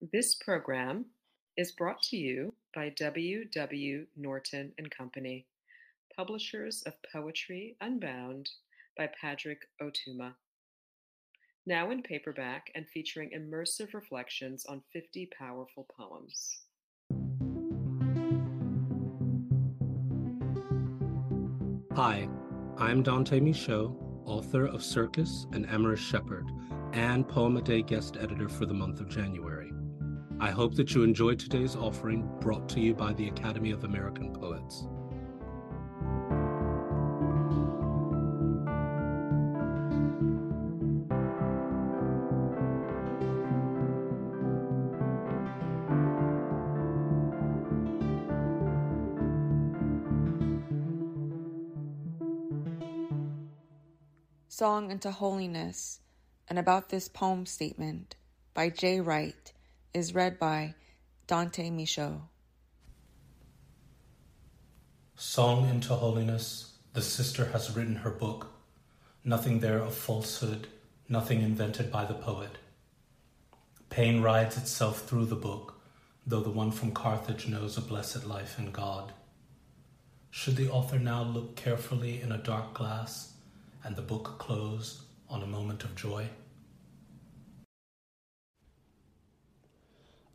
This program is brought to you by W. W. Norton and Company, publishers of Poetry Unbound by Padraig Ó Tuama. Now in paperback and featuring immersive reflections on 50 powerful poems. Hi, I'm Dante Micheaux, author of Circus and Amorous Shepherd, and Poem a Day guest editor for the month of January. I hope that you enjoyed today's offering brought to you by the Academy of American Poets. Song into Holiness and about this poem statement by Jay Wright is read by Dante Micheaux. Song into Holiness, the sister has written her book. Nothing there of falsehood, nothing invented by the poet. Pain rides itself through the book, though the one from Carthage knows a blessed life in God. Should the author now look carefully in a dark glass and the book close on a moment of joy?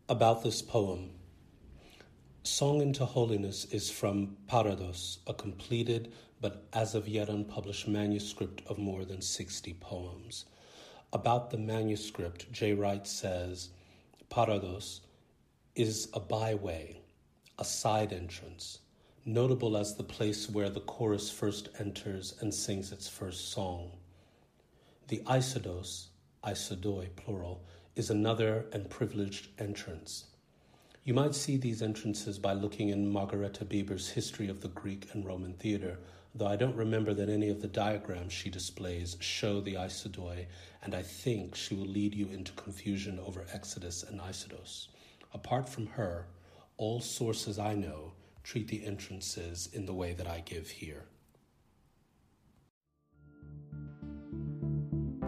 About this poem. Song into Holiness is from Parados, a completed but as of yet unpublished manuscript of more than 60 poems. About the manuscript, Jay Wright says Parados is a byway, a side entrance, notable as the place where the chorus first enters and sings its first song. The Eisodos, Eisodoi plural, is another and privileged entrance. You might see these entrances by looking in Margarete Bieber's History of the Greek and Roman Theatre, though I don't remember that any of the diagrams she displays show the Eisodoi, and I think she will lead you into confusion over Exodus and Eisodos. Apart from her, all sources I know treat the entrances in the way that I give here.